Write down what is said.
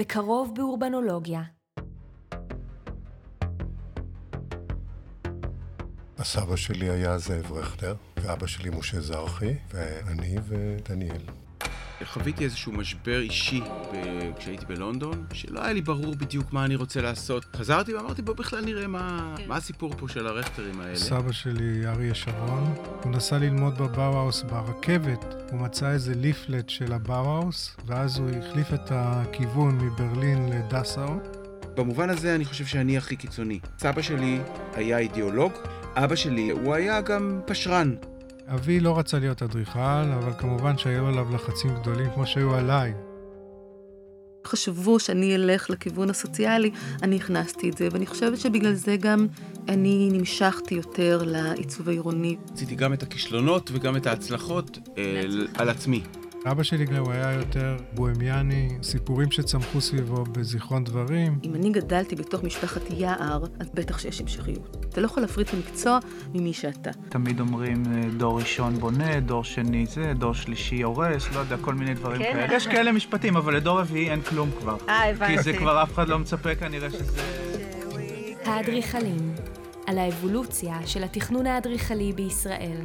בקרוב באורבנולוגיה. הסבא שלי היה זאב רכטר, ואבא שלי משה זרחי, ואני ודניאל. חוויתי איזשהו משבר אישי ב... כשהייתי בלונדון, שלא היה לי ברור בדיוק מה אני רוצה לעשות. חזרתי ואמרתי, בוא בכלל נראה מה, מה הסיפור פה של הרכטרים האלה. סבא שלי, אריה שרון, הוא נסע ללמוד בבאוהאוס ברכבת, הוא מצא איזה ליפלט של הבאוהאוס, ואז הוא החליף את הכיוון מברלין לדסאו. במובן הזה אני חושב שאני הכי קיצוני. סבא שלי היה אידיאולוג, אבא שלי הוא היה גם פשרן. אבי לא רצה להיות אדריכל, אבל כמובן שהיו עליו לחצים גדולים כמו שהיו עליי. חשבו שאני אלך לכיוון הסוציאלי, אני הכנסתי את זה, ואני חושבת שבגלל זה גם אני נמשכתי יותר לעיצוב העירוני. רציתי גם את הכישלונות וגם את ההצלחות אה, על עצמי. אבא שלי גם הוא היה יותר בוהמיאני, סיפורים שצמחו סביבו בזיכרון דברים. אם אני גדלתי בתוך משפחת יער, אז בטח שיש המשכיות. אתה לא יכול להפריד את המקצוע ממי שאתה. תמיד אומרים דור ראשון בונה, דור שני זה, דור שלישי הורס, לא יודע, כל מיני דברים כן. כאלה. יש כאלה משפטים, אבל לדור רביעי אין כלום כבר. אה, הבנתי. כי זה כבר אף אחד לא מצפה כנראה שזה... האדריכלים, על האבולוציה של התכנון האדריכלי בישראל.